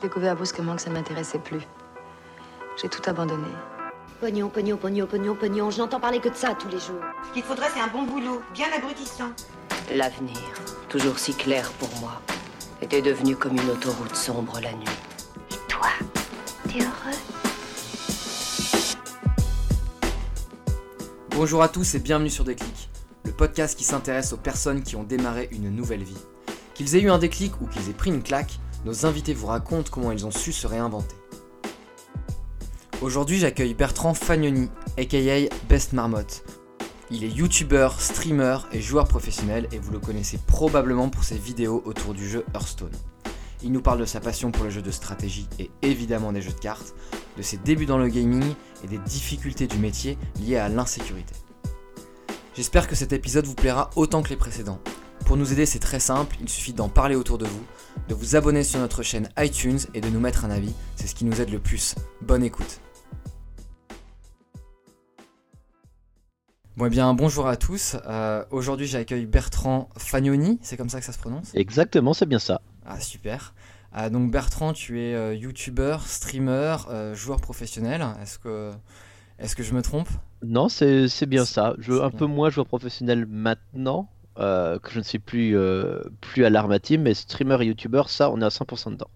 J'ai découvert brusquement que ça ne m'intéressait plus. J'ai tout abandonné. Pognon, pognon, pognon, pognon, pognon. Je n'entends parler que de ça tous les jours. Ce qu'il faudrait, c'est un bon boulot, bien abrutissant. L'avenir, toujours si clair pour moi, était devenu comme une autoroute sombre la nuit. Et toi, t'es heureux Bonjour à tous et bienvenue sur Déclic, le podcast qui s'intéresse aux personnes qui ont démarré une nouvelle vie. Qu'ils aient eu un déclic ou qu'ils aient pris une claque, nos invités vous racontent comment ils ont su se réinventer. Aujourd'hui, j'accueille Bertrand Fagnoni, aka Best Marmotte. Il est youtubeur, streamer et joueur professionnel et vous le connaissez probablement pour ses vidéos autour du jeu Hearthstone. Il nous parle de sa passion pour le jeu de stratégie et évidemment des jeux de cartes, de ses débuts dans le gaming et des difficultés du métier liées à l'insécurité. J'espère que cet épisode vous plaira autant que les précédents. Pour nous aider, c'est très simple, il suffit d'en parler autour de vous, de vous abonner sur notre chaîne iTunes et de nous mettre un avis, c'est ce qui nous aide le plus. Bonne écoute. Bon eh bien bonjour à tous, Euh, aujourd'hui j'accueille Bertrand Fagnoni, c'est comme ça que ça se prononce? Exactement, c'est bien ça. Ah super. Ah, donc Bertrand, tu es euh, youtubeur, streamer, euh, joueur professionnel. Est-ce que, est-ce que je me trompe? Non, c'est bien ça. Je un bien. peu moins joueur professionnel maintenant euh, que je ne suis plus euh, plus à l'Arma Team, mais streamer et youtubeur, ça, on est à 100% dedans.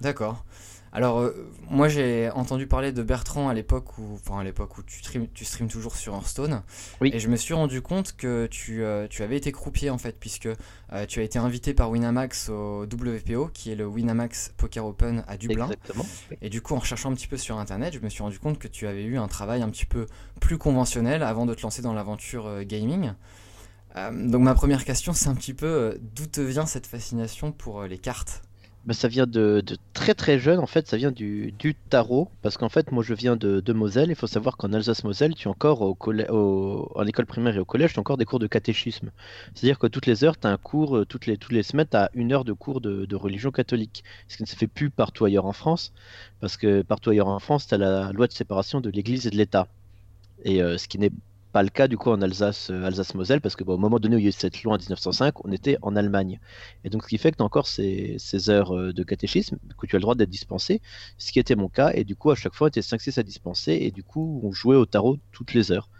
D'accord. Alors euh, moi j'ai entendu parler de Bertrand à l'époque où, enfin à l'époque où tu stream, tu streames toujours sur Hearthstone. Oui. Et je me suis rendu compte que tu, euh, tu avais été croupier en fait, puisque euh, tu as été invité par Winamax au WPO, qui est le Winamax Poker Open à Dublin. Exactement. Et du coup, en recherchant un petit peu sur internet, je me suis rendu compte que tu avais eu un travail un petit peu plus conventionnel avant de te lancer dans l'aventure gaming. Euh, donc ma première question, c'est un petit peu euh, d'où te vient cette fascination pour euh, les cartes? Bah, ça vient de, très très jeune, en fait, ça vient du, tarot, parce qu'en fait, moi je viens de, de Moselle, il faut savoir qu'en Alsace-Moselle, tu as encore au au- en école primaire et au collège, tu as encore des cours de catéchisme. C'est-à-dire que toutes les heures, tu as un cours, toutes les, toutes les semaines, tu as une heure de cours de, religion catholique, ce qui ne se fait plus partout ailleurs en France, parce que partout ailleurs en France, tu as la loi de séparation de l'Église et de l'État. Et ce qui n'est pas le cas du coup en Alsace, euh, Alsace-Moselle, parce que au moment donné où il y a eu cette loi en 1905, on était en Allemagne. Et donc ce qui fait que tu as encore ces, heures euh, de catéchisme que tu as le droit d'être dispensé, ce qui était mon cas, et du coup à chaque fois on était 5-6 à dispenser, et du coup on jouait au tarot toutes les heures.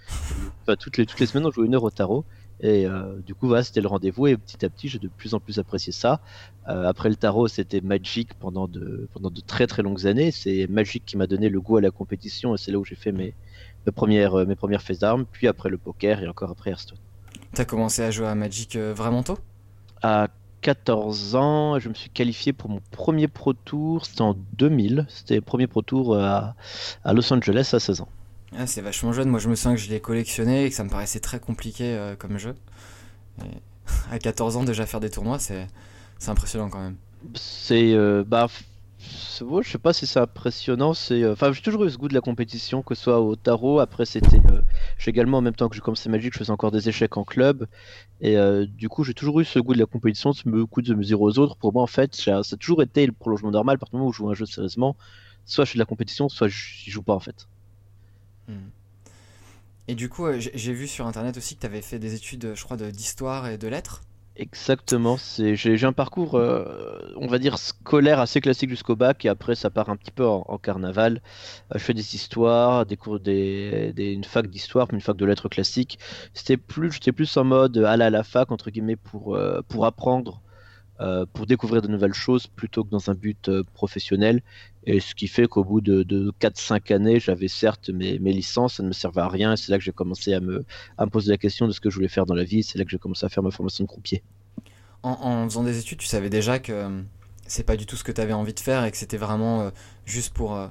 Enfin, toutes, les, toutes les semaines on jouait une heure au tarot, et euh, du coup c'était le rendez-vous, et petit à petit j'ai de plus en plus apprécié ça. Après le tarot c'était Magic pendant de, pendant de très très longues années, c'est Magic qui m'a donné le goût à la compétition, et c'est là où j'ai fait mes, mes premières, euh, mes premières faits d'armes, puis après le poker, et encore après Hearthstone. T'as commencé à jouer à Magic euh, vraiment tôt? À 14 ans, je me suis qualifié pour mon premier Pro Tour, c'était en 2000, c'était le premier Pro Tour à, à Los Angeles à 16 ans. Ah, C'est vachement jeune, moi je me souviens que je l'ai collectionné et que ça me paraissait très compliqué euh, comme jeu. Et à 14 ans déjà faire des tournois, c'est c'est impressionnant quand même. C'est, euh, bah, je sais pas si c'est impressionnant, c'est, euh, enfin, j'ai toujours eu ce goût de la compétition, que ce soit au tarot, après c'était, euh, j'ai également en même temps que j'ai commencé Magic, je faisais encore des échecs en club, et euh, du coup j'ai toujours eu ce goût de la compétition, ce goût de mesurer aux autres. Pour moi en fait, ça a toujours été le prolongement normal, du moment où je joue un jeu sérieusement, soit je fais de la compétition, soit j'y joue pas en fait. Hmm. Et du coup, j'ai vu sur internet aussi que tu avais fait des études, je crois, d'histoire et de lettres. Exactement, j'ai un parcours, euh, on va dire, scolaire assez classique jusqu'au bac, et après ça part un petit peu en, carnaval. Euh, je fais des histoires, des cours, des, une fac d'histoire, une fac de lettres classiques. Plus, j'étais plus en mode aller à la fac, entre guillemets, pour, euh, pour apprendre, euh, pour découvrir de nouvelles choses, plutôt que dans un but euh, professionnel. Et ce qui fait qu'au bout de, de 4-5 années, j'avais certes mes, mes licences, ça ne me servait à rien, c'est là que j'ai commencé à me, à me poser la question de ce que je voulais faire dans la vie, c'est là que j'ai commencé à faire ma formation de croupier. En, en faisant des études, tu savais déjà que euh, c'est pas du tout ce que tu avais envie de faire et que c'était vraiment euh, juste pour, euh,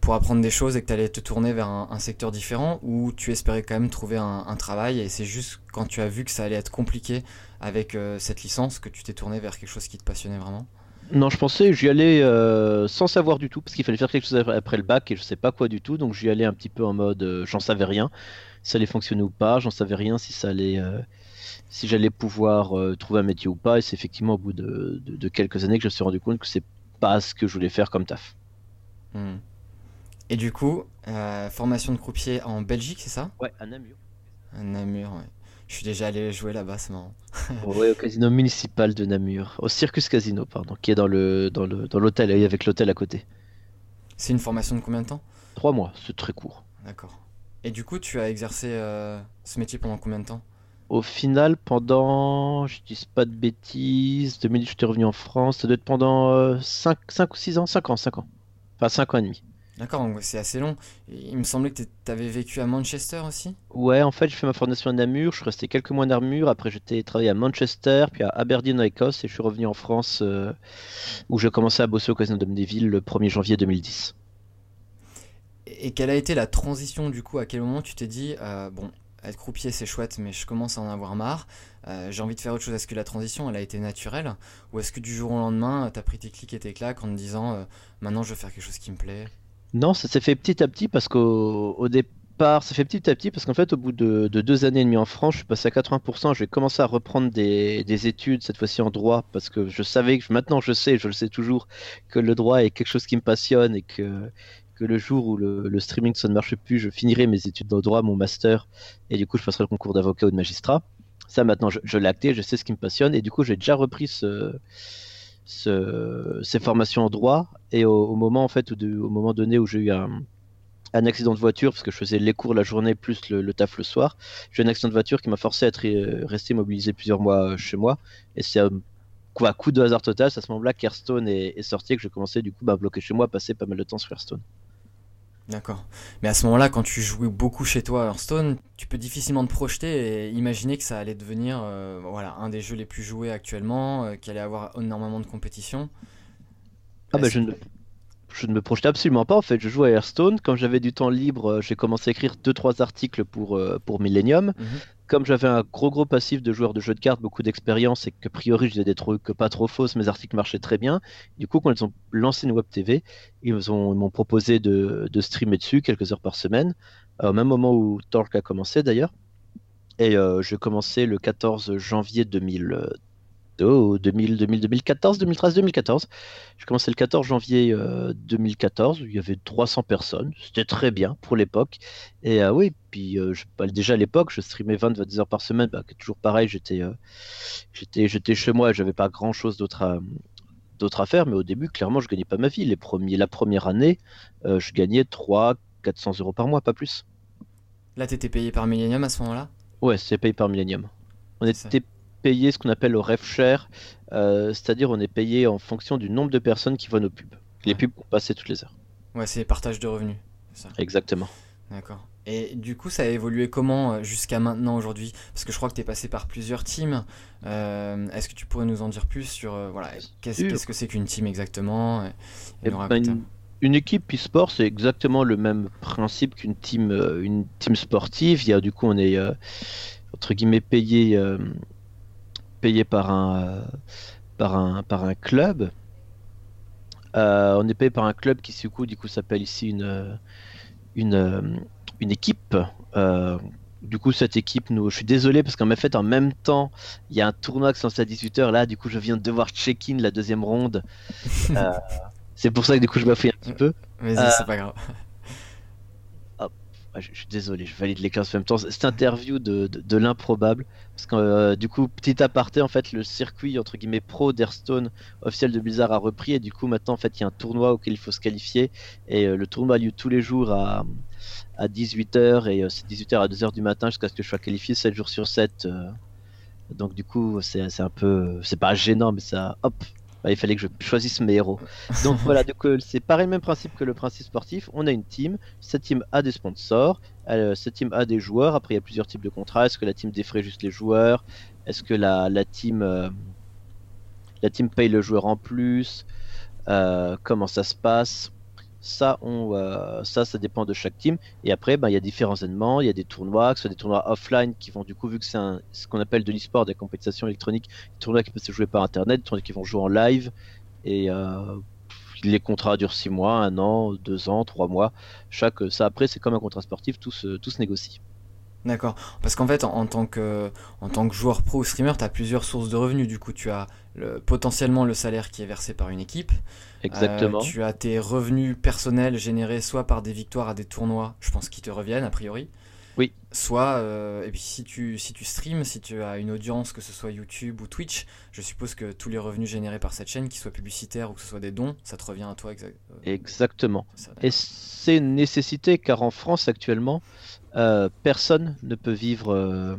pour apprendre des choses et que tu allais te tourner vers un, un secteur différent ou tu espérais quand même trouver un, un travail et c'est juste quand tu as vu que ça allait être compliqué avec euh, cette licence que tu t'es tourné vers quelque chose qui te passionnait vraiment? Non, je pensais, j'y allais euh, sans savoir du tout, parce qu'il fallait faire quelque chose après le bac et je sais pas quoi du tout, donc j'y allais un petit peu en mode euh, j'en savais rien, si ça allait fonctionner ou pas, j'en savais rien si ça allait, euh, si j'allais pouvoir trouver un métier ou pas, et c'est effectivement au bout de, de- de quelques années que je me suis rendu compte que c'est pas ce que je voulais faire comme taf. Hmm. Et du coup, euh, formation de croupier en Belgique, c'est ça? Ouais, à Namur. À Namur, ouais. Je suis déjà allé jouer là-bas, c'est marrant. Ouais, au casino municipal de Namur, au Circus Casino, pardon, qui est dans le dans le dans l'hôtel, avec l'hôtel à côté. C'est une formation de combien de temps? Trois mois, c'est très court. D'accord. Et du coup, tu as exercé euh, ce métier pendant combien de temps? Au final, pendant, je dis pas de bêtises, 2000, j'étais revenu en France, ça doit être pendant euh, 5, ou 6 ans, 5 ans, 5 ans. Enfin, 5 ans et demi. D'accord, donc c'est assez long. Il me semblait que tu avais vécu à Manchester aussi? Ouais, en fait, j'ai fait ma formation à Namur, je suis resté quelques mois à Namur, après j'étais travaillé à Manchester, puis à Aberdeen en Écosse, et je suis revenu en France, euh, où j'ai commencé à bosser au Casino d'Amnéville le 1er janvier 2010. Et quelle a été la transition du coup? À quel moment tu t'es dit, euh, bon, être croupier c'est chouette, mais je commence à en avoir marre, euh, j'ai envie de faire autre chose? Est-ce que la transition elle a été naturelle? Ou est-ce que du jour au lendemain, t'as pris tes clics et tes claques en te disant, maintenant je veux faire quelque chose qui me plaît? Non, ça s'est fait petit à petit parce qu'au au départ, ça fait petit à petit parce qu'en fait, au bout de, de deux années et demie en France, je suis passé à 80%. J'ai commencé à reprendre des, des études, cette fois-ci en droit, parce que je savais que maintenant je sais, je le sais toujours, que le droit est quelque chose qui me passionne et que, que le jour où le, streaming ça ne marche plus, je finirai mes études en droit, mon master, et du coup, je passerai le concours d'avocat ou de magistrat. Ça, maintenant, je, je l'ai acté, je sais ce qui me passionne, et du coup, j'ai déjà repris ce, ce- ces formations en droit et au, moment en fait au moment donné où j'ai eu un, accident de voiture parce que je faisais les cours la journée plus le, taf le soir j'ai eu un accident de voiture qui m'a forcé à être euh, resté mobilisé plusieurs mois euh, chez moi. Et c'est euh, quoi coup de hasard total c'est à ce moment-là qu'Hearthstone est, est sorti et que j'ai commencé du coup bah, à bloquer chez moi passer pas mal de temps sur Hearthstone D'accord. Mais à ce moment-là, quand tu jouais beaucoup chez toi à Hearthstone, tu peux difficilement te projeter et imaginer que ça allait devenir euh, voilà, un des jeux les plus joués actuellement, euh, qu'il allait avoir énormément de compétition. ah bah je ne je ne me projetais absolument pas en fait je jouais à Hearthstone quand j'avais du temps libre euh, j'ai commencé à écrire deux trois articles pour euh, pour Millennium Mhm. Comme j'avais un gros gros passif de joueur de jeux de cartes, beaucoup d'expérience et que a priori je des trucs pas trop fausses, mes articles marchaient très bien. Du coup, quand ils ont lancé une web TV, ils ont- ils m'ont proposé de, streamer dessus quelques heures par semaine, euh, au même moment où Torque a commencé d'ailleurs. Et euh, j'ai commencé le 14 janvier 2000, oh, 2000, 2000, 2014, 2013, 2014. J'ai commencé le 14 janvier euh, 2014, où il y avait 300 personnes. C'était très bien pour l'époque. Et euh, oui, puis euh, je- bah, déjà à l'époque, je streamais 20-22 heures par semaine. Bah, toujours pareil, j'étais euh, j'étais j'étais chez moi, j'avais pas grand-chose d'autre à, d'autre à faire. Mais au début, clairement, je gagnais pas ma vie. Les premiers, la première année, euh, je gagnais 3 400 euros par mois, pas plus. Là, t'étais payé par Millennium à ce moment-là? Ouais, c'est payé par Millennium. On était payé ce qu'on appelle au ref share, euh, c'est-à-dire on est payé en fonction du nombre de personnes qui voient nos pubs. Les Ouais. pubs qu'on passait toutes les heures. Ouais, c'est partage de revenus. Ça. Exactement. D'accord. Et du coup, ça a évolué comment euh, jusqu'à maintenant aujourd'hui? Parce que je crois que tu es passé par plusieurs teams. Euh, est-ce que tu pourrais nous en dire plus sur euh, voilà, qu'est-ce que c'est qu'une team exactement? Et, et Eh ben, une, une équipe e-sport, c'est exactement le même principe qu'une team, une team sportive. Il y a, du coup, on est entre guillemets payé, payé par un, euh, par un, par un club. Euh, on est payé par un club qui, du coup, du coup s'appelle ici une, euh, une, une équipe. Euh, du coup, cette équipe, nous, je suis désolé parce qu'en fait, en même temps, il y a un tournoi qui se lance à 18h. Là, du coup, je viens de devoir check-in la deuxième ronde. Euh, c'est pour ça que du coup, je bafouille un petit peu. Euh, c'est pas grave. Ah, je, suis désolé, je valide les 15 en même temps. Cette interview de, de, l'improbable. Parce que euh, du coup, petit aparté, en fait, le circuit entre guillemets pro d'Hearthstone officiel de Blizzard a repris. Et du coup, maintenant, en fait, il y a un tournoi auquel il faut se qualifier. Et euh, le tournoi a lieu tous les jours à, à 18h. Et euh, c'est 18h à 2h du matin jusqu'à ce que je sois qualifié 7 jours sur 7. euh. donc, du coup, c'est un peu. C'est pas gênant, mais ça. Hop! Bah, il fallait que je choisisse mes héros. Donc voilà, c'est pareil, le même principe que le principe sportif. On a une team, cette team a des sponsors, euh, cette team a des joueurs. Après, il y a plusieurs types de contrats. Est-ce que la team défraie juste les joueurs? Est-ce que la, la team euh, la team paye le joueur en plus? Euh, Comment ça se passe? Ça, euh, ça, ça dépend de chaque team. Et après, ben, il y a différents événements. Il y a des tournois, que ce soit des tournois offline qui vont, du coup, vu que c'est ce qu'on appelle de l'e-sport, des compétitions électroniques, des tournois qui peuvent se jouer par internet, des tournois qui vont jouer en live. Et euh, les contrats durent 6 mois, 1 an, 2 ans, 3 mois. Chaque, ça, après, c'est comme un contrat sportif, tout se, tout se négocie. D'accord. Parce qu'en fait, en, en tant que, en tant que joueur pro ou streamer, tu as plusieurs sources de revenus. Du coup, tu as le, potentiellement le salaire qui est versé par une équipe. Exactement. Euh, tu as tes revenus personnels générés soit par des victoires à des tournois, je pense, qui te reviennent a priori. Oui. Soit, euh, et puis si tu, si tu streams, si tu as une audience, que ce soit YouTube ou Twitch, je suppose que tous les revenus générés par cette chaîne, qu'ils soient publicitaires ou que ce soit des dons, ça te revient à toi exact- euh, Exactement. ça, Et c'est une nécessité car en France actuellement, euh, personne ne peut vivre. euh,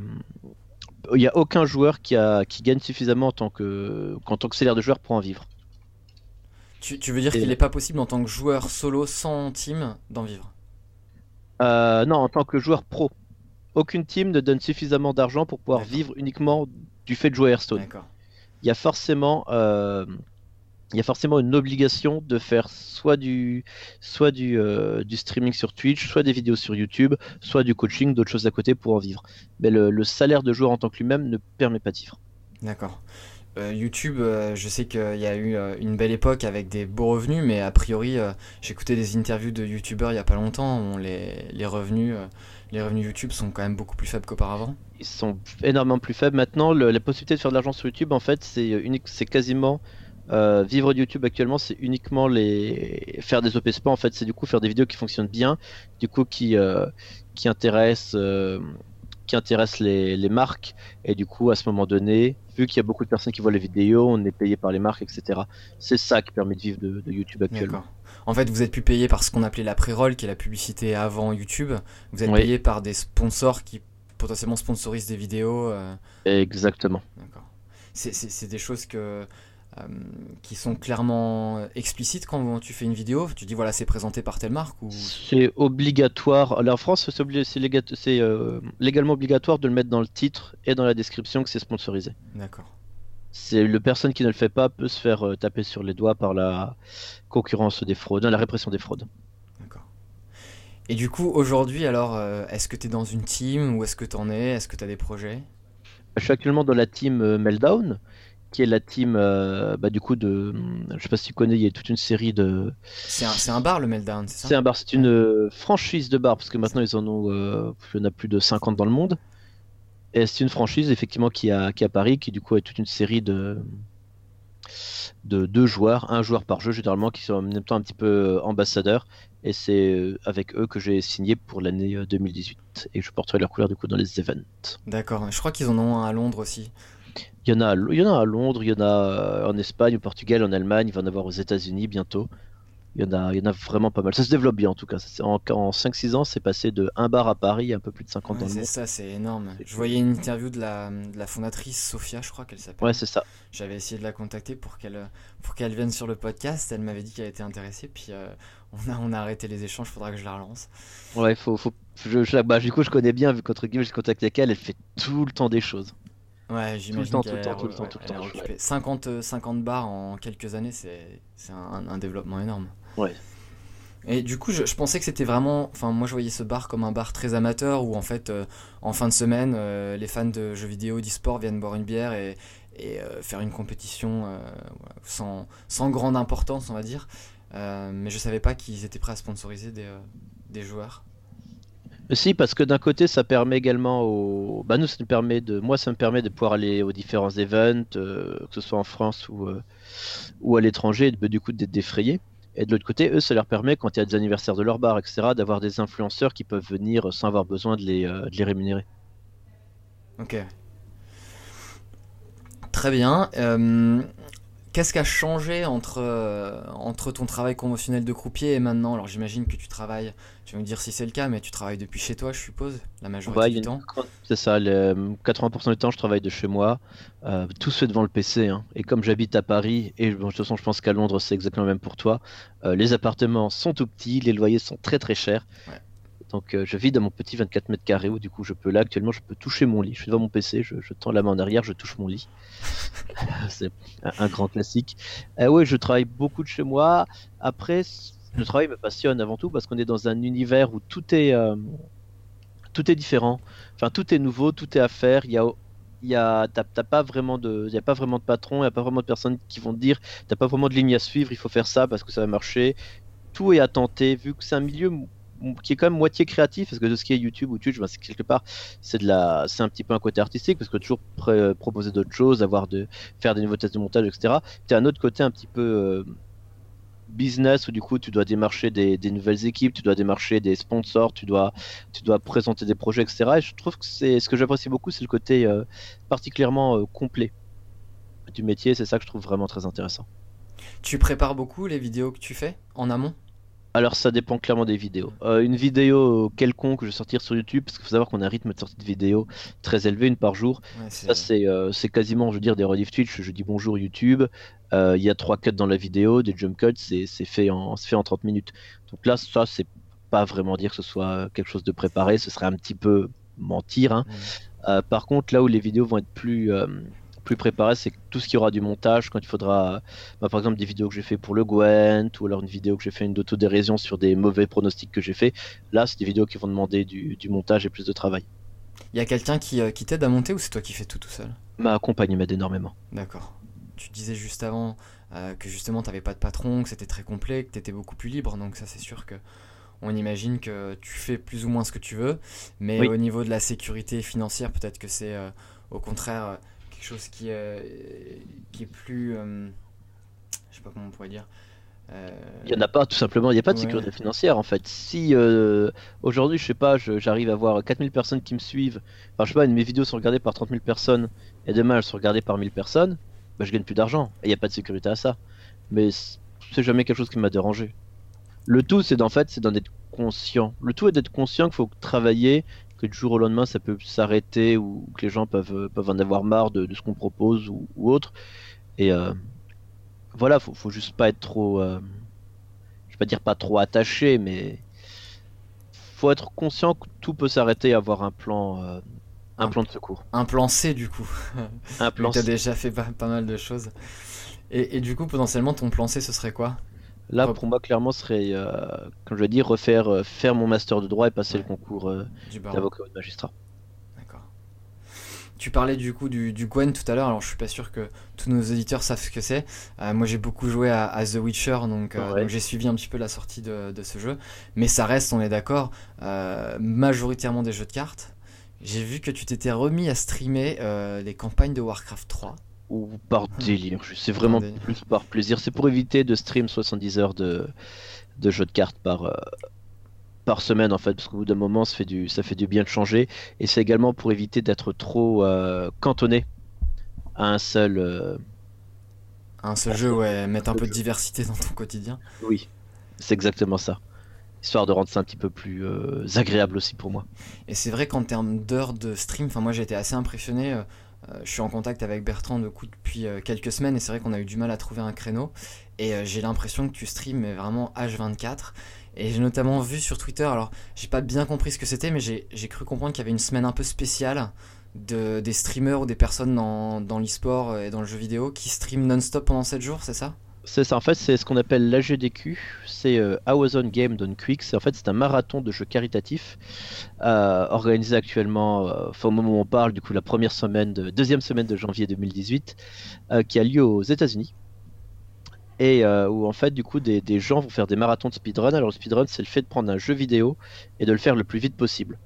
Il n'y a aucun joueur qui, a, qui gagne suffisamment en tant que, qu'en tant que salaire de joueur pour en vivre. Tu, tu veux dire Et- qu'il n'est pas possible en tant que joueur solo sans team d'en vivre? Euh, non, en tant que joueur pro. Aucune team ne donne suffisamment d'argent pour pouvoir D'accord. vivre uniquement du fait de jouer à Hearthstone. D'accord. il y a forcément, euh, il y a forcément une obligation de faire soit du, soit du, euh, du streaming sur Twitch, soit des vidéos sur YouTube, soit du coaching, d'autres choses à côté pour en vivre. Mais le, le salaire de joueur en tant que lui-même ne permet pas de vivre. D'accord. Euh, YouTube, euh, je sais qu'il y a eu une belle époque avec des beaux revenus, mais a priori, écouté des interviews de YouTubeurs il y a pas longtemps où les, les revenus, les revenus YouTube sont quand même beaucoup plus faibles qu'auparavant. Ils sont énormément plus faibles. Maintenant, le- la possibilité de faire de l'argent sur YouTube, en fait, c'est quasiment euh, vivre de YouTube actuellement, c'est uniquement les faire des OP spa. En fait, c'est du coup faire des vidéos qui fonctionnent bien, du coup qui euh, qui intéressent euh, qui intéressent les, les marques. Et du coup, à ce moment donné, vu qu'il y a beaucoup de personnes qui voient les vidéos, on est payé par les marques, etc. C'est ça qui permet de vivre de, de YouTube actuellement. En fait, vous êtes plus payé par ce qu'on appelait la pré-roll, qui est la publicité avant YouTube. Vous êtes Oui. payé par des sponsors qui potentiellement sponsorisent des vidéos. Exactement. D'accord. C'est- des choses que, qui sont clairement explicites quand tu fais une vidéo. Tu dis voilà, c'est présenté par telle marque ou. C'est obligatoire. Alors, en France, c'est obli- euh, légalement obligatoire de le mettre dans le titre et dans la description que c'est sponsorisé. D'accord. C'est le personne qui ne le fait pas peut se faire euh, taper sur les doigts par la concurrence des fraudes, la répression des fraudes. D'accord. Et du coup, aujourd'hui, alors, euh, est-ce que tu es dans une team Où est-ce que tu en es? Est-ce que tu as des projets? Je suis actuellement dans la team euh, Meltdown, qui est la team euh, bah, du coup de, je sais pas si tu connais, il y a toute une série de, C'est un, bar, le Meltdown, c'est ça? C'est un bar, c'est une euh, franchise de bar parce que maintenant ils en ont, euh, il y en a plus de 50 dans le monde. Et c'est une franchise effectivement qui a qui est à Paris, qui du coup a toute une série de de deux joueurs, un joueur par jeu généralement, qui sont en même temps un petit peu ambassadeurs. Et c'est avec eux que j'ai signé pour l'année euh, 2018 et je porterai leur couleur du coup dans les events. D'accord. Je crois qu'ils en ont un à Londres aussi. Il y en a, il y en a à Londres, il y en a euh, en Espagne, au Portugal, en Allemagne, il va en avoir aux États-Unis bientôt. Il y en a, il y en a vraiment pas mal. Ça se développe bien en tout cas. En, en 5-6 ans, c'est passé de un bar à Paris à un peu plus de 50 Ouais, dans le c'est ça, c'est énorme. Je voyais une interview de la, de la fondatrice Sophia, je crois qu'elle s'appelle. Ouais, c'est ça. J'avais essayé de la contacter pour qu'elle pour qu'elle vienne sur le podcast. Elle m'avait dit qu'elle était intéressée. Puis euh, on, a, on a arrêté les échanges. Faudra que je la relance. Ouais, faut, faut, je, je- bah, du coup, je connais bien, vu qu'entre guillemets, j'ai contacté avec elle, elle fait tout le temps des choses. Ouais, j'imagine temps, tout le temps, tout le temps, tout le temps, occupée. 50, euh, 50 bars en quelques années, c'est un, un développement énorme. Ouais. Et du coup, je, je pensais que c'était vraiment. Enfin, moi, je voyais ce bar comme un bar très amateur où, en fait, euh, en fin de semaine, euh, les fans de jeux vidéo, d'e-sport viennent boire une bière et, et, euh, faire une compétition sans, sans grande importance, on va dire. Mais je savais pas qu'ils étaient prêts à sponsoriser des, des joueurs. Si, parce que d'un côté, ça permet également au. Bah, nous, ça nous permet de. Moi, ça me permet de pouvoir aller aux différents events, euh, que ce soit en France ou, euh, ou à l'étranger, et de- du coup, d'être défrayés. Et de l'autre côté, eux, ça leur permet, quand il y a des anniversaires de leur bar, etc., d'avoir des influenceurs qui peuvent venir sans avoir besoin de les, euh, de les rémunérer. Ok. Très bien. Qu'est-ce qui a changé entre, euh, entre ton travail conventionnel de croupier et maintenant Alors j'imagine que tu travailles, tu vas me dire si c'est le cas, mais tu travailles depuis chez toi, je suppose, la majorité Ouais, du temps. C'est ça, le 80% du temps, je travaille de chez moi. Euh, tout se fait devant le PC. hein. Et comme j'habite à Paris, et bon, de toute façon, je pense qu'à Londres, c'est exactement le même pour toi, euh, les appartements sont tout petits, les loyers sont très très chers. Ouais. Donc, euh, je vis dans mon petit 24 mètres carrés où, du coup, je peux là, actuellement, je peux toucher mon lit. Je suis devant mon PC, je, tends la main en arrière, je touche mon lit. c'est un, grand classique. Euh, ouais, je travaille beaucoup de chez moi. Après, le travail me passionne avant tout parce qu'on est dans un univers où tout est. euh, tout est différent. Enfin, tout est nouveau, tout est à faire. Il y a, il pas vraiment de, patron, il y a pas vraiment de personnes qui vont te dire, t'as pas vraiment de ligne à suivre. Il faut faire ça parce que ça va marcher. Tout est à tenter, vu que c'est un milieu qui est quand même moitié créatif, parce que de ce qui est YouTube ou Twitch, ben, c'est quelque part, c'est de la, c'est un petit peu un côté artistique, parce que toujours pré- proposer d'autres choses, avoir de, faire des nouveaux tests de montage, etc. Tu as un autre côté un petit peu, euh, business où du coup tu dois démarcher des, nouvelles équipes, tu dois démarcher des sponsors, tu dois, tu dois présenter des projets, etc. Et je trouve que c'est ce que j'apprécie beaucoup, c'est le côté euh, particulièrement euh, complet du métier. C'est ça que je trouve vraiment très intéressant. Tu prépares beaucoup les vidéos que tu fais en amont? Alors ça dépend clairement des vidéos. Euh, une vidéo quelconque que je vais sortir sur YouTube, parce qu'il faut savoir qu'on a un rythme de sortie de vidéo très élevé, une par jour. Ouais, Ça c'est euh, c'est quasiment, je veux dire, des rediff Twitch. Je dis bonjour YouTube. Euh, Il y a trois cuts dans la vidéo, des jump cuts, c'est fait en fait en 30 minutes. Donc là, ça c'est pas vraiment dire que ce soit quelque chose de préparé. Ce serait un petit peu mentir. hein. Ouais. Par contre, là où les vidéos vont être plus, plus préparées, c'est tout ce qui aura du montage, quand il faudra, bah, par exemple, des vidéos que j'ai fait pour le Gwent, ou alors une vidéo que j'ai fait une d'autodérision sur des mauvais pronostics que j'ai fait, là, c'est des vidéos qui vont demander du, du montage et plus de travail. Il y a quelqu'un qui, euh, qui t'aide à monter ou c'est toi qui fais tout tout seul? Ma compagne m'aide énormément. D'accord. Tu disais juste avant euh, que justement t'avais pas de patron, que c'était très complet, que t'étais beaucoup plus libre, donc ça c'est sûr que on imagine que tu fais plus ou moins ce que tu veux, mais Oui. au niveau de la sécurité financière, peut-être que c'est euh, au contraire chose qui, euh, qui est plus, euh, je sais pas comment on pourrait dire. euh, Il y en a pas, tout simplement, il n'y a pas de Ouais. sécurité financière en fait. Si euh, aujourd'hui, je sais pas, j'arrive à avoir 4000 personnes qui me suivent, enfin, je sais pas, mes vidéos sont regardées par 30 000 personnes et demain elles sont regardées par 1000 personnes, bah, je gagne plus d'argent et il n'y a pas de sécurité à ça. Mais c'est jamais quelque chose qui m'a dérangé. Le tout, c'est d'en fait, c'est d'en être conscient. Le tout est d'être conscient qu'il faut travailler, que du jour au lendemain ça peut s'arrêter ou que les gens peuvent, peuvent en avoir marre de, de ce qu'on propose ou, ou autre. Et euh, voilà, faut, faut juste pas être trop. euh, je vais pas dire pas trop attaché, mais faut être conscient que tout peut s'arrêter et avoir un plan, euh, un Un- plan de secours. un plan C du coup. Un plan. Tu as déjà fait pas, pas mal de choses. Et, et du coup, potentiellement, ton plan C, ce serait quoi? Là, pour moi, clairement, ce serait, euh, comme je l'ai dit, refaire, euh, faire mon master de droit et passer Ouais. le concours euh, d'avocat ou de magistrat. D'accord. Tu parlais du coup du, du Gwen tout à l'heure, alors je suis pas sûr que tous nos auditeurs savent ce que c'est. Moi j'ai beaucoup joué à, à The Witcher, donc, Ouais. donc j'ai suivi un petit peu la sortie de, de ce jeu. Mais ça reste, on est d'accord, majoritairement des jeux de cartes. J'ai vu que tu t'étais remis à streamer les campagnes de Warcraft 3. Ou par délire. je- C'est vraiment délire. plus par plaisir. C'est pour éviter de stream 70 heures de, de jeux de cartes par, euh, par semaine, en fait. Parce qu'au bout d'un moment, ça fait, du, ça fait du bien de changer. Et c'est également pour éviter d'être trop euh, cantonné à un seul. euh, Un seul jeu, ouais, mettre un peu de diversité dans ton quotidien. Oui, c'est exactement ça. Histoire de rendre ça un petit peu plus euh, agréable aussi pour moi. Et c'est vrai qu'en termes d'heures de stream, enfin moi j'ai été assez impressionné. Euh, je suis en contact avec Bertrand de coup depuis euh, quelques semaines et c'est vrai qu'on a eu du mal à trouver un créneau. Et euh, j'ai l'impression que tu streams vraiment H24. Et j'ai notamment vu sur Twitter, alors j'ai pas bien compris ce que c'était, mais j'ai cru comprendre qu'il y avait une semaine un peu spéciale de, des streamers ou des personnes dans, dans l'e-sport et dans le jeu vidéo qui streament non-stop pendant 7 jours, c'est ça? C'est ça, en fait, c'est ce qu'on appelle l'AGDQ. C'est euh, Amazon Game Done Quick. C'est en fait c'est un marathon de jeux caritatifs euh, organisé actuellement, euh, au moment où on parle, du coup la première semaine, de, deuxième semaine de janvier 2018, euh, qui a lieu aux États-Unis. Et où en fait du coup des gens vont faire des marathons de speedrun. Alors le speedrun c'est le fait de prendre un jeu vidéo et de le faire le plus vite possible.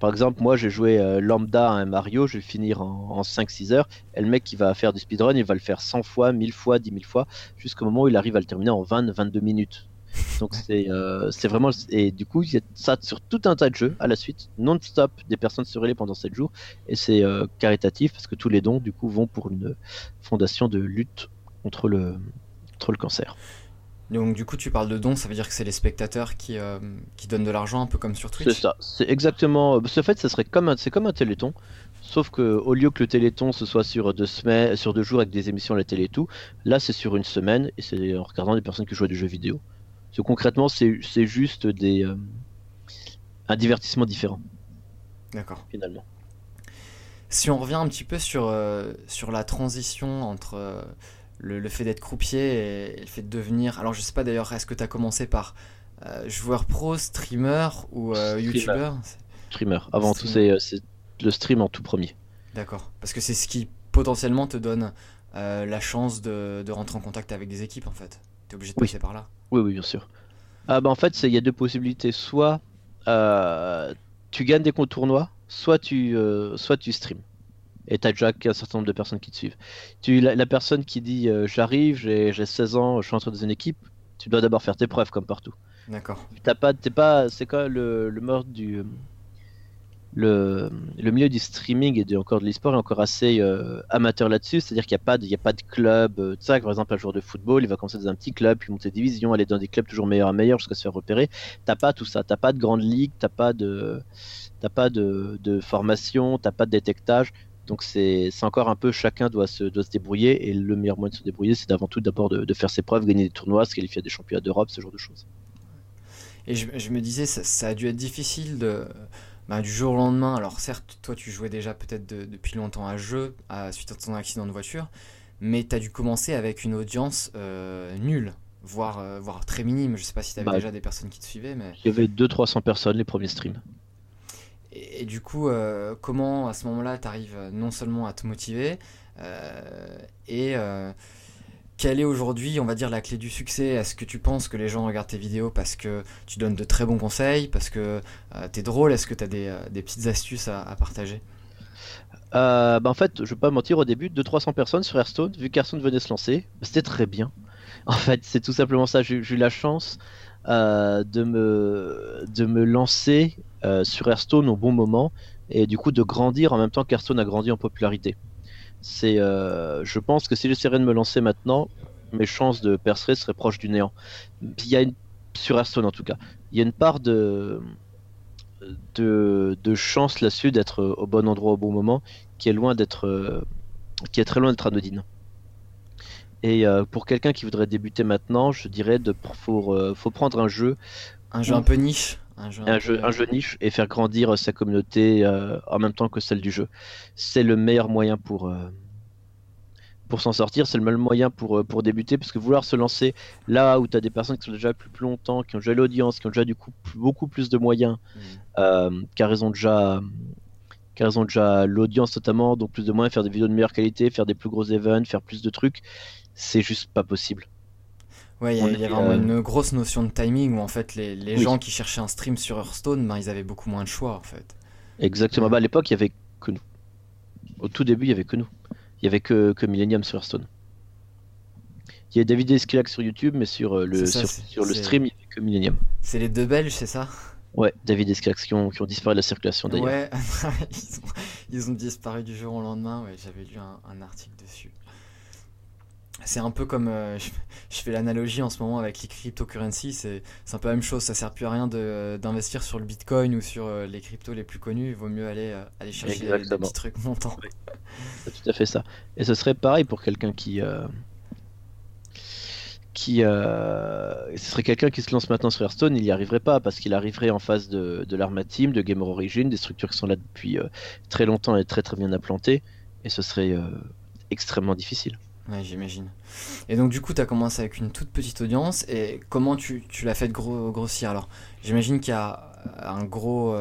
Par exemple, moi j'ai joué euh, lambda à un Mario, je vais finir en, en 5-6 heures. Et le mec qui va faire du speedrun, il va le faire 100 fois, 1000 fois, 10 000 fois, jusqu'au moment où il arrive à le terminer en 20-22 minutes. Donc c'est euh, c'est vraiment... Et du coup, il y a ça sur tout un tas de jeux à la suite, non-stop, des personnes se relaient pendant 7 jours. Et c'est euh, caritatif parce que tous les dons, du coup, vont pour une fondation de lutte contre le, contre le cancer. Donc du coup tu parles de dons, ça veut dire que c'est les spectateurs qui, euh, qui donnent de l'argent un peu comme sur Twitch C'est ça, c'est exactement. Ce fait, ça serait comme un, c'est comme un téléthon, sauf que au lieu que le téléthon ce soit sur deux semaines, sur deux jours avec des émissions à la télé et tout, là c'est sur une semaine et c'est en regardant des personnes qui jouent à des jeux vidéo. Parce que concrètement, c'est c'est juste des euh, un divertissement différent D'accord. finalement. Si on revient un petit peu sur, euh, sur la transition entre euh, le, le fait d'être croupier et, le fait de devenir... Alors je sais pas d'ailleurs, est-ce que tu as commencé par euh, joueur pro, streamer ou euh, youtubeur Streamer. Avant tout, Streamer. euh, c'est le stream en tout premier. D'accord. Parce que c'est ce qui potentiellement te donne euh, la chance de, de rentrer en contact avec des équipes en fait. Tu es obligé de Oui. passer par là. Oui, oui, bien sûr. Ah bah en fait, il y a deux possibilités. Soit tu gagnes des comptes tournois, soit tu, soit tu streams. Et t'as déjà un certain nombre de personnes qui te suivent. Tu, la, la personne qui dit euh, j'arrive, j'ai j'ai 16 ans, je suis entré dans une équipe, Tu dois d'abord faire tes preuves comme partout. D'accord. T'as pas, t'es pas, c'est quoi le, le mode du le, le milieu du streaming et de, encore de l'e-sport est encore assez euh, amateur là-dessus, c'est-à-dire qu'il n'y a pas de, il y a pas de club, euh, tu sais, par exemple un joueur de football, il va commencer dans un petit club, puis monter division, aller dans des clubs toujours meilleurs à meilleurs jusqu'à se faire repérer. T'as pas tout ça, t'as pas de grande ligue, t'as pas de, t'as pas de, de formation, t'as pas de détectage. Donc c'est encore un peu chacun doit se, doit se débrouiller et le meilleur moyen de se débrouiller c'est d'avant tout d'abord de, de faire ses preuves, gagner des tournois, se qualifier à des championnats d'Europe, ce genre de choses. Et je, je me disais, ça, ça a dû être difficile de, bah, du jour au lendemain. Alors certes, toi tu jouais déjà peut-être de- depuis longtemps à jeu, à, suite à ton accident de voiture, mais tu as dû commencer avec une audience euh, nulle, voire, euh, voire très minime. Je sais pas si tu avais Bah, déjà des personnes qui te suivaient, mais... Il y avait 200-300 personnes les premiers streams. Et, du coup, euh, comment à ce moment-là tu arrives non seulement à te motiver, euh, et euh, quelle est aujourd'hui, on va dire, la clé du succès? Est-ce que tu penses que les gens regardent tes vidéos parce que tu donnes de très bons conseils, parce que euh, t'es drôle? Est-ce que tu as des, euh, petites astuces à, partager? Euh, bah en fait, je vais pas mentir, au début, 200-300 personnes sur Hearthstone, vu qu'Hearthstone venait se lancer, c'était très bien. En fait, c'est tout simplement ça. J'ai eu la chance euh, de, me, de me lancer euh, sur Hearthstone au bon moment et du coup de grandir en même temps qu'Hearthstone a grandi en popularité. C'est, euh, je pense que si j'essaierais de me lancer maintenant, mes chances de percer seraient proches du néant. Il y a sur Hearthstone en tout cas, il y a une part de, de, de chance là-dessus d'être au bon endroit au bon moment qui est loin qui est très loin d'être anodine. Et euh, pour quelqu'un qui voudrait débuter maintenant, je dirais de faut, euh, faut prendre un jeu, Un jeu un peu niche un jeu, un peu- jeu, un jeu niche et faire grandir sa communauté euh, en même temps que celle du jeu. C'est le meilleur moyen pour euh, pour s'en sortir, c'est le meilleur moyen pour, euh, pour débuter, parce que vouloir se lancer là où tu as des personnes qui sont déjà plus, plus longtemps, qui ont déjà l'audience, qui ont déjà du coup beaucoup plus de moyens, Mm. euh, car ils ont déjà car ils ont déjà l'audience notamment, donc plus de moyens, faire des vidéos de meilleure qualité, faire des plus gros events, faire plus de trucs, c'est juste pas possible. Ouais, il y a, y vraiment euh, une grosse notion de timing où en fait les, les Oui. gens qui cherchaient un stream sur Hearthstone, ben, ils avaient beaucoup moins de choix en fait. Exactement. Ouais. Bah, à l'époque, il y avait que nous. Au tout début, il y avait que nous. Il y avait que, que Millennium sur Hearthstone. Il y a David Esquilac sur YouTube, mais sur euh, le, C'est ça, sur, c'est- sur le c'est- stream, il y avait que Millennium. C'est les deux Belges, c'est ça? Ouais, David Esquilac qui ont, qui ont disparu de la circulation d'ailleurs. Ouais, ils ont, ils ont disparu du jour au lendemain, ouais, j'avais lu un, un article dessus. C'est un peu comme, euh, je, je fais l'analogie en ce moment avec les cryptocurrencies, c'est un peu la même chose, ça sert plus à rien de- d'investir sur le bitcoin ou sur euh, les cryptos les plus connus, il vaut mieux aller, euh, aller chercher des- petits trucs montants. C'est tout à fait ça. Et ce serait pareil pour quelqu'un qui. Euh, qui euh, ce serait quelqu'un qui se lance maintenant sur Hearthstone, il n'y arriverait pas parce qu'il arriverait en face de, de l'Arma Team, de Gamer Origin, des structures qui sont là depuis euh, très longtemps et très très bien implantées, et ce serait euh, extrêmement difficile. Ouais, j'imagine. Et donc, du coup, tu as commencé avec une toute petite audience. Et comment tu, tu l'as fait gros, grossir? Alors, j'imagine qu'il y a un gros,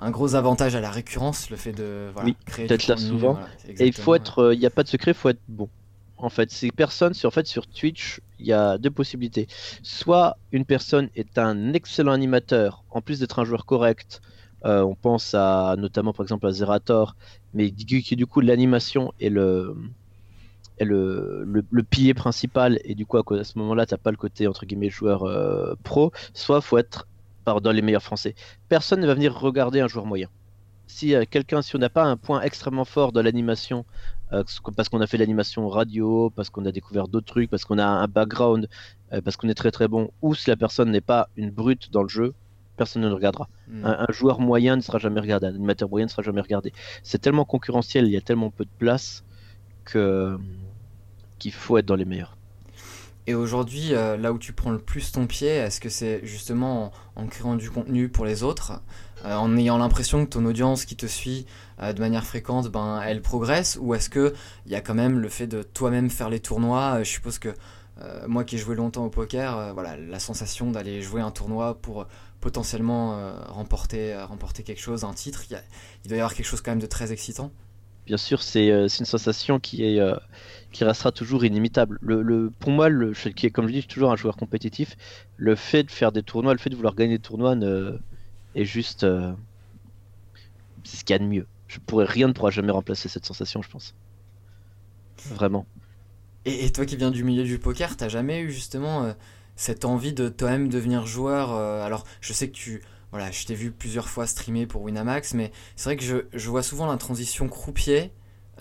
un gros avantage à la récurrence, le fait de voilà, Oui, créer d'être là souvent. voilà, Et il faut être, il n'y a pas de secret, il faut être bon. En fait, ces personnes, sur, en fait, sur Twitch, il y a deux possibilités. Soit une personne est un excellent animateur, en plus d'être un joueur correct. euh, on pense à notamment par exemple à Zerator, mais qui, du coup l'animation est le pilier principal et du coup à, ce moment-là t'as pas le côté entre guillemets joueur euh, pro. Soit faut être par, dans les meilleurs français. Personne ne va venir regarder un joueur moyen si euh, quelqu'un, si on n'a pas un point extrêmement fort dans l'animation, euh, parce qu'on a fait l'animation radio, parce qu'on a découvert d'autres trucs, parce qu'on a un background, euh, parce qu'on est très très bon, ou si la personne n'est pas une brute dans le jeu, personne ne le regardera. Hmm. Un, un joueur moyen ne sera jamais regardé, un animateur moyen ne sera jamais regardé. C'est tellement concurrentiel, il y a tellement peu de place que qu'il faut être dans les meilleurs. Et aujourd'hui, euh, là où tu prends le plus ton pied, est-ce que c'est justement en, en créant du contenu pour les autres, euh, en ayant l'impression que ton audience qui te suit euh, de manière fréquente, ben, elle progresse, ou est-ce que il y a quand même le fait de toi-même faire les tournois euh, Je suppose que moi qui ai joué longtemps au poker, voilà, la sensation d'aller jouer un tournoi pour potentiellement remporter, quelque chose, un titre, il doit y avoir quelque chose quand même de très excitant. Bien sûr, c'est une sensation qui est qui restera toujours inimitable. Le, pour moi, le, qui comme je dis, je suis toujours un joueur compétitif. Le fait de faire des tournois, le fait de vouloir gagner des tournois, ne, est juste euh, c'est ce qu'il y a de mieux. Je pourrais rien ne pourra jamais remplacer cette sensation, je pense. Vraiment. Et, toi qui viens du milieu du poker, t'as jamais eu justement euh, cette envie de toi-même devenir joueur. euh, alors, je sais que tu, voilà, je t'ai vu plusieurs fois streamer pour Winamax, mais c'est vrai que je, je vois souvent la transition croupier.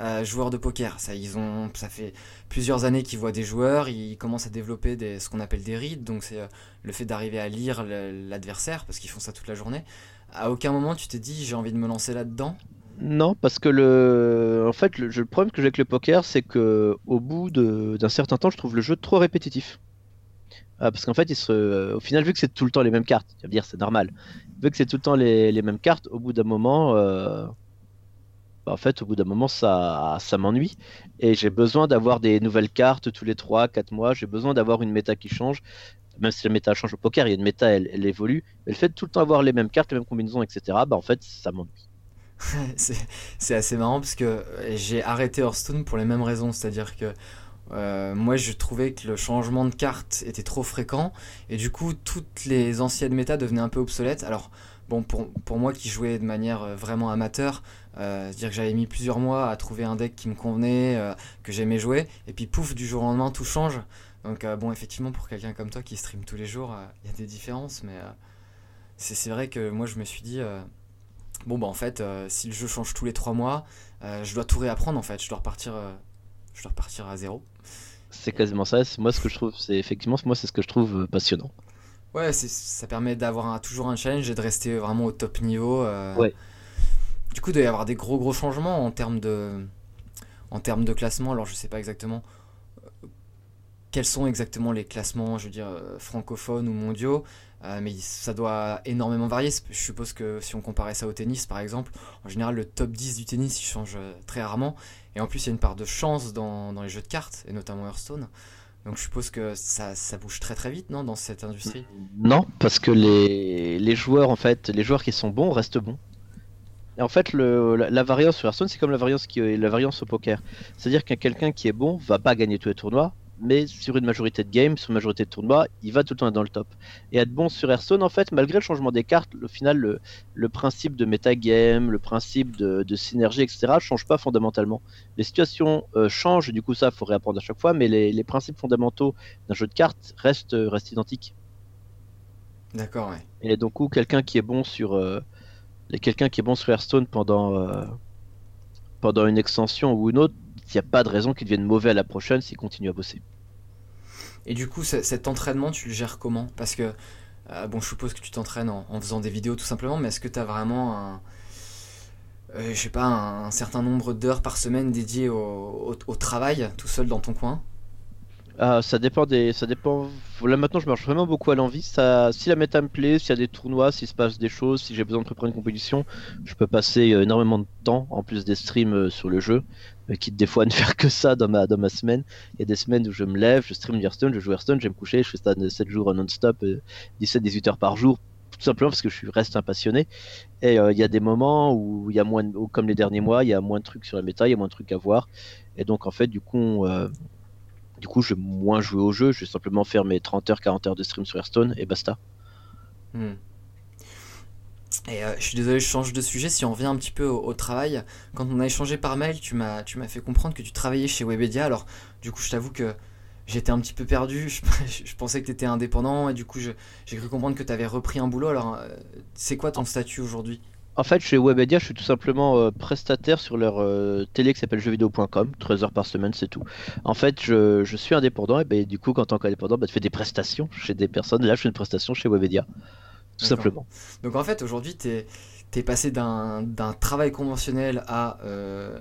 Euh, joueur de poker, ça, ils ont, ça fait plusieurs années qu'ils voient des joueurs, ils commencent à développer des, ce qu'on appelle des reads, donc c'est euh, le fait d'arriver à lire l'adversaire, parce qu'ils font ça toute la journée. À aucun moment tu t'es dit j'ai envie de me lancer là-dedans Non, parce que le, en fait, le, problème que j'ai avec le poker, c'est que au bout d'un certain temps, je trouve le jeu trop répétitif. Ah, parce qu'en fait, il se... au final, vu que c'est tout le temps les mêmes cartes, tu vas dire c'est normal. Vu que c'est tout le temps les, les mêmes cartes, au bout d'un moment, euh, bah, en fait, au bout d'un moment, ça, ça m'ennuie. Et j'ai besoin d'avoir des nouvelles cartes tous les 3-4 mois. J'ai besoin d'avoir une méta qui change. Même si la méta change au poker, il y a une méta, elle, elle évolue. Mais le fait de tout le temps avoir les mêmes cartes, les mêmes combinaisons, etc., bah, en fait, ça m'ennuie. c'est assez marrant parce que j'ai arrêté Hearthstone pour les mêmes raisons, c'est-à-dire que euh, moi je trouvais que le changement de carte était trop fréquent et du coup toutes les anciennes méta devenaient un peu obsolètes. Alors bon pour, pour moi qui jouais de manière euh, vraiment amateur, euh, c'est-à-dire que j'avais mis plusieurs mois à trouver un deck qui me convenait, euh, que j'aimais jouer et puis pouf du jour au lendemain tout change. Donc euh, bon effectivement pour quelqu'un comme toi qui stream tous les jours, il y a des différences mais c'est vrai que moi je me suis dit bon bah en fait si le jeu change tous les trois mois je dois tout réapprendre en fait je dois repartir je dois repartir à zéro C'est quasiment ça. Moi ce que je trouve, c'est effectivement moi c'est ce que je trouve passionnant. Ouais ça permet d'avoir toujours un challenge et de rester vraiment au top niveau euh. Ouais. du coup il doit y avoir des gros gros changements en termes de en termes de classement alors je sais pas exactement euh, quels sont exactement les classements je veux dire euh, francophones ou mondiaux euh, mais ça doit énormément varier. Je suppose que si on comparait ça au tennis, par exemple, en général, le top 10 du tennis, il change très rarement. Et en plus, il y a une part de chance dans, dans les jeux de cartes, et notamment Hearthstone. Donc je suppose que ça, ça bouge très très vite, non, dans cette industrie? Non, parce que les, les joueurs en fait, les joueurs qui sont bons restent bons. Et en fait, le, la, variance sur Hearthstone, c'est comme la variance qui la variance au poker. C'est-à-dire qu'un quelqu'un qui est bon va pas gagner tous les tournois, mais sur une majorité de games, sur une majorité de tournois, il va tout le temps être dans le top. Et être bon sur Hearthstone, en fait, malgré le changement des cartes, au final, le, le principe de metagame, le principe de, de synergie, etc., change pas fondamentalement. Les situations euh, changent, du coup, ça, faut réapprendre à chaque fois, mais les, les principes fondamentaux d'un jeu de cartes restent, restent identiques. D'accord, ouais. Et donc, où quelqu'un qui est bon sur euh, quelqu'un qui est bon sur Hearthstone pendant euh, pendant une extension ou une autre, il n'y a pas de raison qu'il devienne mauvais à la prochaine s'il continue à bosser. Et du coup, cet entraînement, tu le gères comment? Parce que, euh, bon, je suppose que tu t'entraînes en, faisant des vidéos tout simplement, mais est-ce que tu as vraiment un, euh, je sais pas, un, certain nombre d'heures par semaine dédiées au travail, tout seul dans ton coin? Ah, ça dépend des, ça dépend. Là maintenant, je marche vraiment beaucoup à l'envie. Si la méta me plaît, s'il y a des tournois, s'il se passe des choses, si j'ai besoin de préparer une compétition, je peux passer euh, énormément de temps en plus des streams euh, sur le jeu, euh, quitte des fois à ne faire que ça dans ma dans ma semaine. Il y a des semaines où je me lève, je stream Hearthstone, je joue Hearthstone, je vais me coucher, je fais ça 7 jours non-stop, 17-18 heures par jour, tout simplement parce que je reste un passionné. Et il y a des moments où il y a moins, comme les derniers mois, il y a moins de trucs sur la méta, il y a moins de trucs à voir. Et donc en fait, du coup, on, du coup, je vais moins jouer au jeu, je vais simplement faire mes 30 heures, 40 heures de stream sur Hearthstone et basta. Hmm. Et euh, je suis désolé, je change de sujet. Si on revient un petit peu au, travail, quand on a échangé par mail, tu m'as, tu m'as fait comprendre que tu travaillais chez Webedia. Alors, du coup, je t'avoue que j'étais un petit peu perdu. Je, je pensais que tu étais indépendant et du coup, j'ai cru comprendre que tu avais repris un boulot. Alors, euh, c'est quoi ton statut aujourd'hui? En fait, chez Webedia, je suis tout simplement euh, prestataire sur leur euh, télé qui s'appelle jeuxvideo.com, 13 heures par semaine, c'est tout. En fait, je, je suis indépendant et ben, du coup, en tant qu'indépendant, bah, tu fais des prestations chez des personnes. Là, je fais une prestation chez Webedia, tout simplement. Donc, en fait, aujourd'hui, tu es, passé d'un, d'un travail conventionnel à, euh,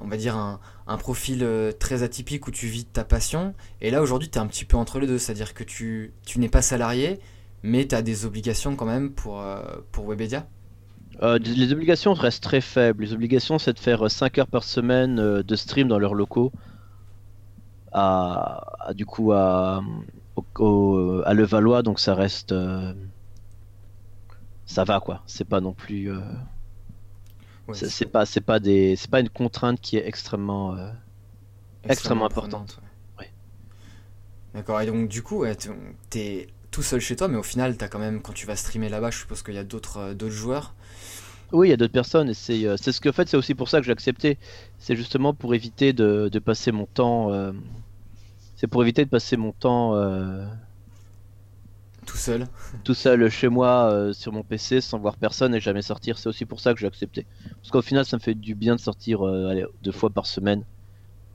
on va dire, un, un profil très atypique où tu vis ta passion. Et là, aujourd'hui, tu es un petit peu entre les deux. C'est-à-dire que tu, tu n'es pas salarié, mais tu as des obligations quand même pour, pour Webedia? Euh, les obligations restent très faibles. Les obligations, c'est de faire 5 heures par semaine euh, de stream dans leurs locaux. À, à- du coup, à, au- au- à Levallois, donc ça reste. euh, ça va quoi. C'est pas non plus. euh, Ouais, c'est pas, c'est pas des, c'est pas une contrainte qui est extrêmement. euh, extrêmement ouais. Ouais. D'accord, et donc du coup, t'es tout seul chez toi, mais au final, t'as quand même, quand tu vas streamer là-bas, je suppose qu'il y a d'autres euh, d'autres joueurs. Oui, il y a d'autres personnes et c'est euh, c'est ce que en fait c'est aussi pour ça que j'ai accepté. C'est justement pour éviter de, de passer mon temps. euh, c'est pour éviter de passer mon temps euh, seul. tout seul chez moi euh, sur mon PC sans voir personne et jamais sortir. C'est aussi pour ça que j'ai accepté. Parce qu'au final, ça me fait du bien de sortir euh, allez, deux fois par semaine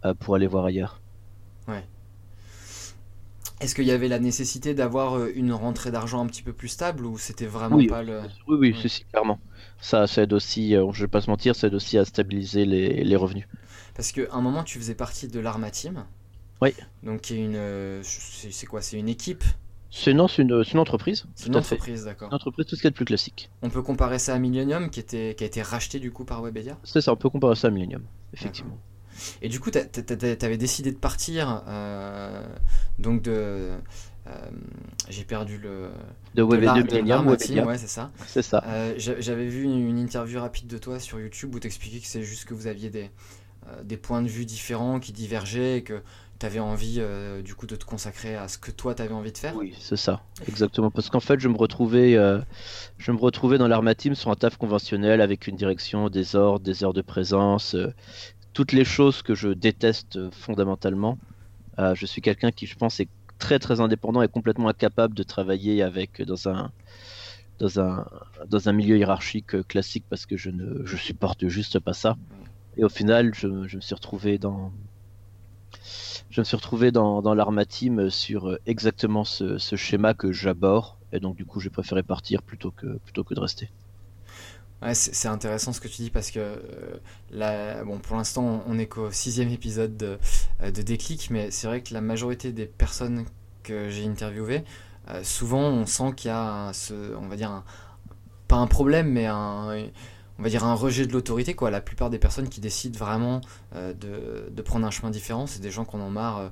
euh, pour aller voir ailleurs. Est-ce qu'il y avait la nécessité d'avoir euh, une rentrée d'argent un petit peu plus stable ou c'était vraiment Oui. pas le. Oui, oui, Ouais. si, clairement. Ça, ça aide aussi, euh, je vais pas se mentir, ça aide aussi à stabiliser les, les revenus. Parce qu'à un moment, tu faisais partie de l'Arma Team. Oui. Donc, une. euh, C'est quoi C'est une équipe? C'est non, c'est une, une entreprise. C'est une entreprise, d'accord. Une entreprise, tout ce qui est de plus classique. On peut comparer ça à Millennium qui, était, qui a été racheté du coup par Webedia? C'est ça, on peut comparer ça à Millennium, effectivement. Et du coup, t'a- t'avais décidé de partir, euh, donc de. Euh, J'ai perdu le. De Web de de Millennium, Webedia, ouais, c'est ça. c'est ça. Euh, j'a- J'avais vu une, une interview rapide de toi sur YouTube où t'expliquais que c'est juste que vous aviez des, euh, des points de vue différents qui divergeaient et que t'avais envie euh, du coup de te consacrer à ce que toi t'avais envie de faire. Oui, c'est ça, exactement. Parce qu'en fait, je me retrouvais, euh, je me retrouvais dans l'Arma Team sur un taf conventionnel avec une direction, des ordres, des heures de présence, euh, toutes les choses que je déteste fondamentalement. Je suis quelqu'un qui, je pense, est très très indépendant et complètement incapable de travailler avec dans un dans un dans un milieu hiérarchique euh, classique parce que je ne je supporte juste pas ça. Et au final, je, me suis retrouvé dans je me suis retrouvé dans, dans l'Arma sur euh, exactement ce, ce schéma que j'aborde. Et donc, du coup, j'ai préféré partir plutôt que, plutôt que de rester. Ouais, c'est intéressant ce que tu dis parce que euh, bon, pour l'instant, on est qu'au sixième épisode de, euh, de Déclic, mais c'est vrai que la majorité des personnes que j'ai interviewées, euh, souvent, on sent qu'il y a, ce, on va dire, un- pas un problème, mais un, on va dire un rejet de l'autorité. Quoi. La plupart des personnes qui décident vraiment de, de prendre un chemin différent, c'est des gens qui en marre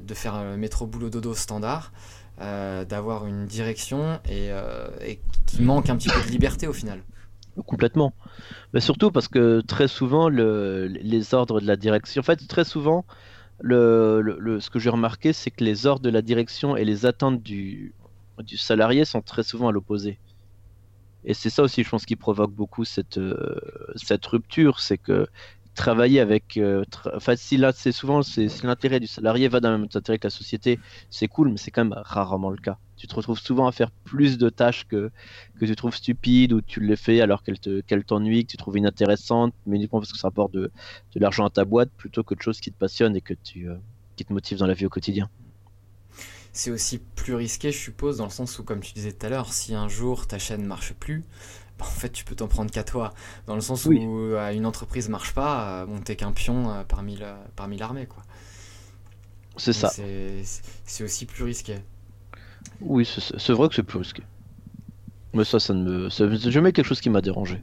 de faire le métro boulot dodo standard, d'avoir une direction et, et qui manquent un petit peu de liberté au final. Complètement. Mais surtout parce que très souvent, le, les ordres de la direction. En fait, très souvent, ce que j'ai remarqué, c'est que les ordres de la direction et les attentes du, du salarié sont très souvent à l'opposé. Et c'est ça aussi, je pense, qui provoque beaucoup cette, euh, cette rupture. C'est que travailler avec. euh, Enfin, si souvent, c'est si l'intérêt du salarié va dans le même intérêt que la société, c'est cool, mais c'est quand même rarement le cas. Tu te retrouves souvent à faire plus de tâches que, que tu trouves stupides ou tu les fais alors qu'elles te, qu'elles t'ennuient, que tu trouves inintéressantes, mais uniquement parce que ça rapporte de, de l'argent à ta boîte plutôt que de choses qui te passionnent et que tu, euh, qui te motivent dans la vie au quotidien. C'est aussi plus risqué, je suppose, dans le sens où, comme tu disais tout à l'heure, si un jour ta chaîne marche plus, bah, en fait, tu peux t'en prendre qu'à toi. Dans le sens Oui. où euh, une entreprise marche pas, euh, bon, t'es qu'un pion euh, parmi l'armée, quoi. C'est ça. C'est aussi plus risqué. Oui, c'est- vrai que c'est plus risqué. Mais ça, ça ne me. C'est jamais quelque chose qui m'a dérangé.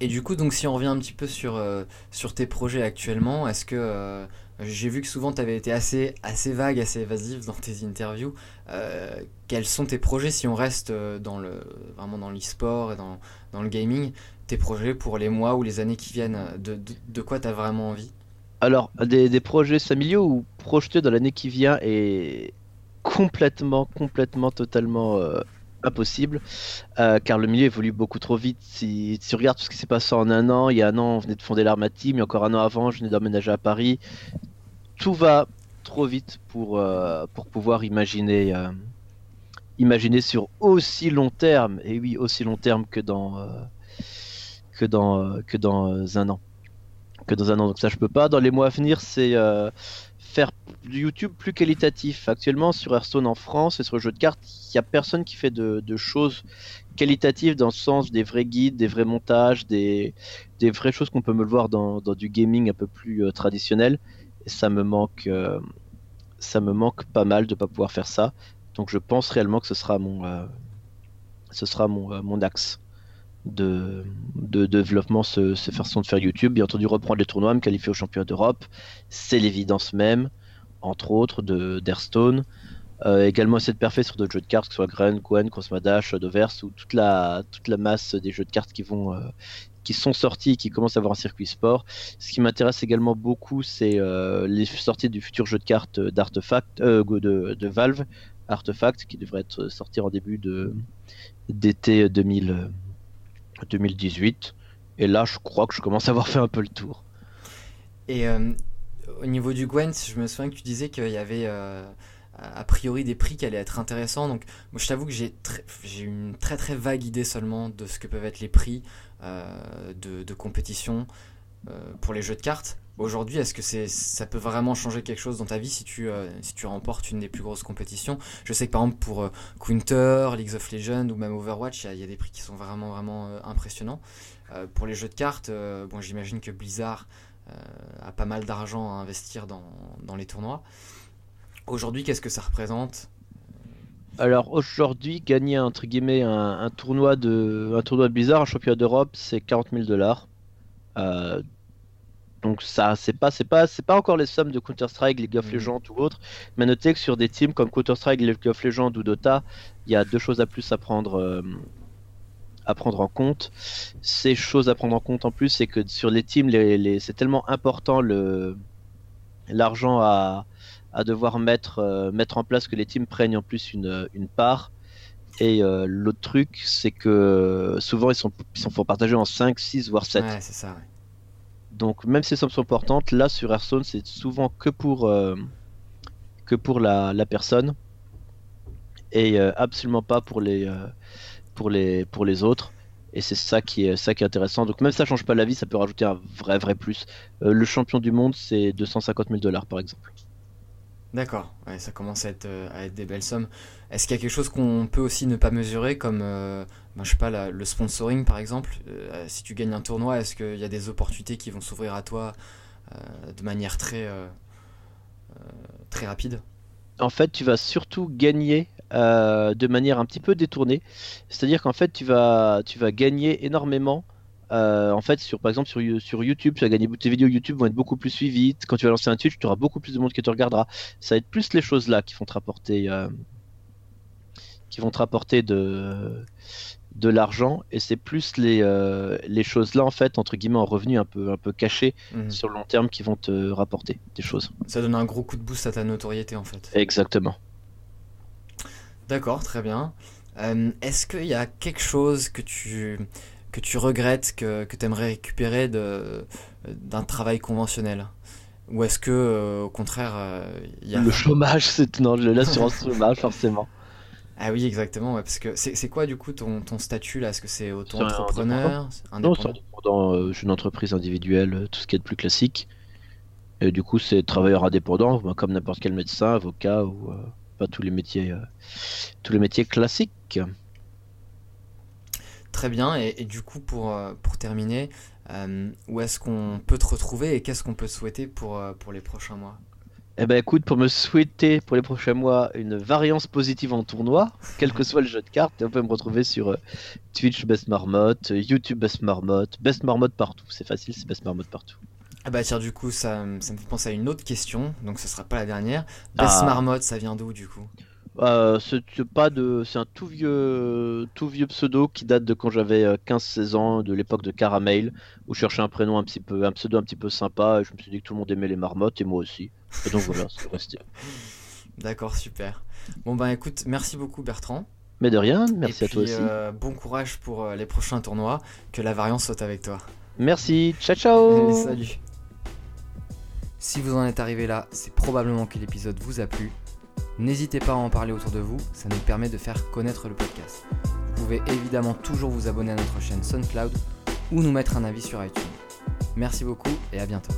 Et du coup, donc, si on revient un petit peu sur, euh, sur tes projets actuellement, est-ce que euh, j'ai vu que souvent tu avais été assez, assez vague, assez évasif dans tes interviews. Euh, quels sont tes projets si on reste euh, dans le, vraiment dans l'e-sport et dans, dans le gaming? Tes projets pour les mois ou les années qui viennent? De, de, quoi tu as vraiment envie? Alors, des, des projets familiaux ou projetés dans l'année qui vient est complètement, complètement, totalement euh, impossible, car le milieu évolue beaucoup trop vite. Si, tu regardes tout ce qui s'est passé en un an, il y a un an, on venait de fonder l'Arma Team, encore un an avant, je venais d'emménager à Paris. Tout va trop vite pour, euh, pour pouvoir imaginer, euh, imaginer sur aussi long terme, et oui, aussi long terme que dans, euh, que dans, que dans un an que dans un an. Donc ça, je peux pas. Dans les mois à venir, c'est faire du YouTube plus qualitatif. Actuellement, sur Hearthstone en France et sur le jeu de cartes, il y a personne qui fait de, choses qualitatives dans le sens des vrais guides, des vrais montages, des, des vraies choses qu'on peut me le voir dans, du gaming un peu plus traditionnel. Et ça me manque, euh, ça me manque pas mal de pas pouvoir faire ça. Donc je pense réellement que ce sera mon, euh, ce sera mon, euh, mon axe de, de développement, ce, ce façon de faire YouTube. Bien entendu, reprendre les tournois, me qualifier au championnat d'Europe, c'est l'évidence même, entre autres, de d'Airstone. Également essayer de parfait sur d'autres jeux de cartes, que ce soit Gren, Gwen, Cosmadash, Dovers, ou toute la, toute la masse des jeux de cartes qui vont. Qui sont sortis et qui commencent à avoir un circuit sport. Ce qui m'intéresse également beaucoup, c'est euh, les sorties du futur jeu de cartes d'Artefact, euh, de, Valve, Artefact, qui devrait être sorti en début de d'été 2000, euh, 2018. Et là, je crois que je commence à avoir fait un peu le tour. Et euh, au niveau du Gwent, je me souviens que tu disais qu'il y avait euh, a priori des prix qui allaient être intéressants. Donc moi je t'avoue que j'ai une très très vague idée seulement de ce que peuvent être les prix de, de, compétition pour les jeux de cartes. Aujourd'hui, est-ce que ça peut vraiment changer quelque chose dans ta vie si tu, euh, si tu remportes une des plus grosses compétitions? Je sais que par exemple pour euh, Counter, League of Legends ou même Overwatch, il y, a des prix qui sont vraiment euh, impressionnants. pour les jeux de cartes, bon, j'imagine que Blizzard a pas mal d'argent à investir dans les tournois. Aujourd'hui, qu'est-ce que ça représente? Alors aujourd'hui, gagner entre guillemets un, tournoi de un tournoi de Blizzard, un championnat d'Europe, c'est 40 000 dollars. Donc ça, c'est pas, c'est pas, c'est pas encore les sommes de Counter Strike, League of mhm. Legends ou autre. Mais notez que sur des teams comme Counter Strike, League of Legends ou Dota, il y a deux choses à plus à prendre, euh, à prendre en compte. Ces choses à prendre en compte en plus, c'est que sur les teams, les, c'est tellement important le l'argent à, à devoir mettre, euh, mettre en place que les teams prennent en plus une, une part. Et euh, l'autre truc, c'est que souvent ils sont, ils sont pour partager en 5, 6, voire 7. Ouais, c'est ça. Ouais. Donc même si les sommes sont importantes, là sur Hearthstone c'est souvent que pour, euh, que pour la, personne et euh, absolument pas pour les, euh, pour les, pour les autres. Et c'est ça qui est ça qui est intéressant. Donc même si ça change pas la vie, ça peut rajouter un vrai vrai plus. le champion du monde c'est 250 000 dollars par exemple. D'accord, ça commence à être, à être, des belles sommes. Est-ce qu'il y a quelque chose qu'on peut aussi ne pas mesurer, comme ben, je sais pas, le sponsoring par exemple euh, Si tu gagnes un tournoi, est-ce qu'il y a des opportunités qui vont s'ouvrir à toi euh, de manière très, très rapide? En fait, tu vas surtout gagner de manière un petit peu détournée. C'est-à-dire qu'en fait, tu vas, tu vas gagner énormément euh, en fait, sur, par exemple, sur, sur YouTube, tu vas gagner tes vidéos YouTube vont être beaucoup plus suivies. Quand tu vas lancer un Twitch, tu auras beaucoup plus de monde qui te regardera. Ça va être plus les choses là qui vont te rapporter, euh, qui vont te rapporter de, de l'argent. Et c'est plus les, euh, les choses là, en fait, entre guillemets, en revenus un peu, un peu cachés mhm. sur le long terme qui vont te rapporter des choses. Ça donne un gros coup de boost à ta notoriété, en fait. Exactement. D'accord, très bien. Est-ce qu'il y a quelque chose que tu que tu regrettes, que, que tu aimerais récupérer d'un travail conventionnel? Ou est-ce que, euh, au contraire, il euh, y a... Le chômage, c'est... Non, l'assurance chômage, forcément. Ah oui, exactement, parce que c'est quoi du coup ton, ton statut là? Est-ce que c'est auto-entrepreneur? Non, c'est indépendant. Euh, je suis une entreprise individuelle, tout ce qui est de plus classique. Et du coup, c'est travailleur indépendant, comme n'importe quel médecin, avocat ou pas tous les métiers, tous les métiers classiques. Très bien, et, du coup, pour, euh, pour terminer, euh, où est-ce qu'on peut te retrouver et qu'est-ce qu'on peut souhaiter pour, euh, pour les prochains mois? Eh ben écoute, pour me souhaiter pour les prochains mois une variance positive en tournoi, quel que soit le jeu de cartes, on peut me retrouver sur Twitch Best Marmotte, YouTube Best Marmotte, Best Marmotte partout. C'est facile, c'est Best Marmotte partout. Ah bah tiens, du coup, ça, ça, me fait penser à une autre question, donc ce sera pas la dernière. Best ah. Marmotte, ça vient d'où du coup? Euh, c'est pas de, c'est un tout vieux, tout vieux pseudo qui date de quand j'avais 15-16 euh, ans, de l'époque de Caramel, où je cherchais un prénom un petit peu, un pseudo un petit peu sympa, et je me suis dit que tout le monde aimait les marmottes et moi aussi. Et donc voilà, c'est resté. D'accord, super. Bon bah écoute, merci beaucoup Bertrand. Mais de rien, merci à toi aussi. Euh, bon courage pour les prochains tournois, que la variance soit avec toi. Merci, ciao ciao. salut. Si vous en êtes arrivé là, c'est probablement que l'épisode vous a plu. N'hésitez pas à en parler autour de vous, ça nous permet de faire connaître le podcast. Vous pouvez évidemment toujours vous abonner à notre chaîne SoundCloud ou nous mettre un avis sur iTunes. Merci beaucoup et à bientôt.